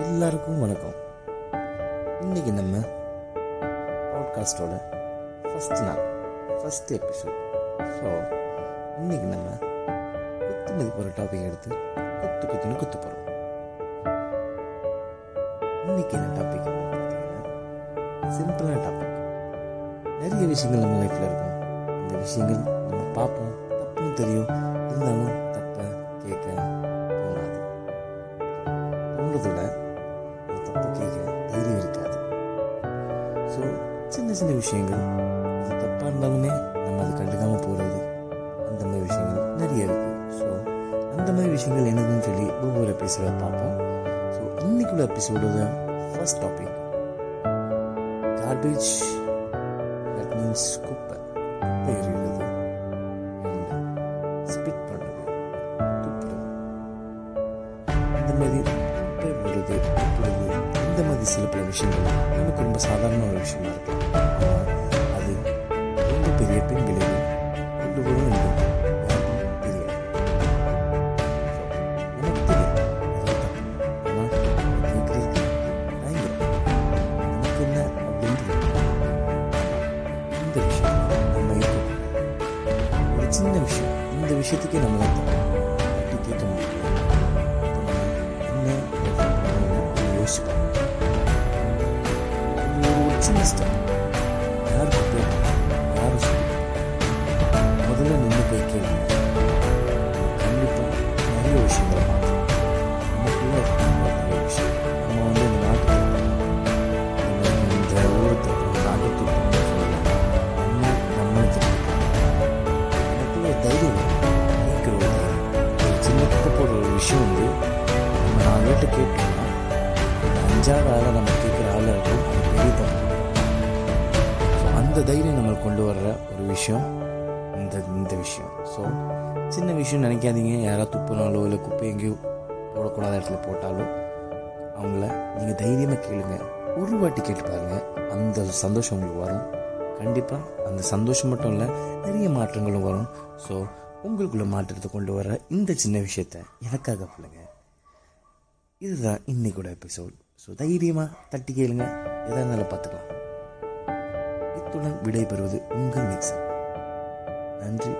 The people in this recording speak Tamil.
எல்லாருக்கும் வணக்கம். இன்னைக்கு நம்ம பாட்காஸ்டோட ஃபஸ்ட் நாள் ஃபஸ்ட் எபிசோட் ஸோ இன்றைக்கி நம்ம குத்து மதிப்பு டாபிக் எடுத்து குத்து குத்துன்னு குத்து போகிறோம் இன்றைக்கி என்ன டாபிக் பார்த்தீங்கன்னா சிம்பிளான டாபிக் நிறைய விஷயங்கள் நம்ம லைஃப்பில் இருக்கும். இந்த விஷயங்கள் நம்ம பார்ப்போம். தப்புன்னு தெரியும். இருந்தாலும் தப்பை கேட்க தோணாது. தோன்றதோட ஸோ சின்ன சின்ன விஷயங்கள். அது தப்பாக இருந்தாலுமே நம்ம அதை கண்டுக்காமல் போகிறது அந்த மாதிரி விஷயங்கள் நிறைய இருக்குது ஸோ அந்த மாதிரி விஷயங்கள் என்னதுன்னு சொல்லி ஒவ்வொரு எபிசோட பார்ப்போம். ஸோ இன்னைக்குள்ள எபிசோடோட first topic garbage that means குப்பை குப்பை மாதிரி சில பல விஷயங்கள். நமக்கு ரொம்ப சாதாரண ஒரு விஷயமா இருக்கு. ஆனால் அது ரொம்ப பெரிய பின் விளைவு. கொண்டு வரும் யாருக்கும் தெரியாது நமக்கு தெரியும் ஆனால் கேட்கறதுக்கு நமக்கு என்ன அப்படின்றது. இந்த விஷயம் நம்ம ஒரு சின்ன விஷயம். இந்த விஷயத்துக்கே நம்ம இது யார் யார் முதல்ல நின்று போய் கேள்வி கண்டிப்பாக நிறைய விஷயங்களை மாற்றலாம் நமக்குள்ள நிறைய விஷயம். நம்ம வந்து இந்த நாட்டுக்கு இந்த ஊரத்தை நாட்டுக்கு நம்ம நம்மளுக்கு நமக்குள்ள தைரியம் ஒரு தைரியம். சின்ன ஒரு விஷயம் வந்து நம்ம நாலு கேட்டோம்னா அஞ்சாவது ஆளாக நம்ம கேட்குற ஆளாக இருக்கும் அது பெரிய அந்த தைரியம் நம்மளுக்கு கொண்டு வர்ற ஒரு விஷயம். இந்த இந்த விஷயம். ஸோ சின்ன விஷயம் நினைக்காதீங்க. யாராவது துப்புனாலோ இல்லை குப்பை எங்கேயோ போடக்கூடாத இடத்துல போட்டாலோ அவங்கள நீங்கள் தைரியமாக கேளுங்க. ஒரு வாட்டி கேட்டு பாருங்க. அந்த சந்தோஷம் உங்களுக்கு வரும். கண்டிப்பாக அந்த சந்தோஷம் மட்டும் இல்லை நிறைய மாற்றங்களும் வரும். ஸோ உங்களுக்குள்ள மாற்றத்தை கொண்டு வர இந்த சின்ன விஷயத்த எனக்காக பண்ணுங்க இதுதான் இன்னைக்கூட எபிசோட் ஸோ தைரியமாக தட்டி கேளுங்க. எதாக இருந்தாலும் பார்த்துக்கலாம். இத்துடன் விடைபெறுவது உங்கள் மிக்சர். நன்றி.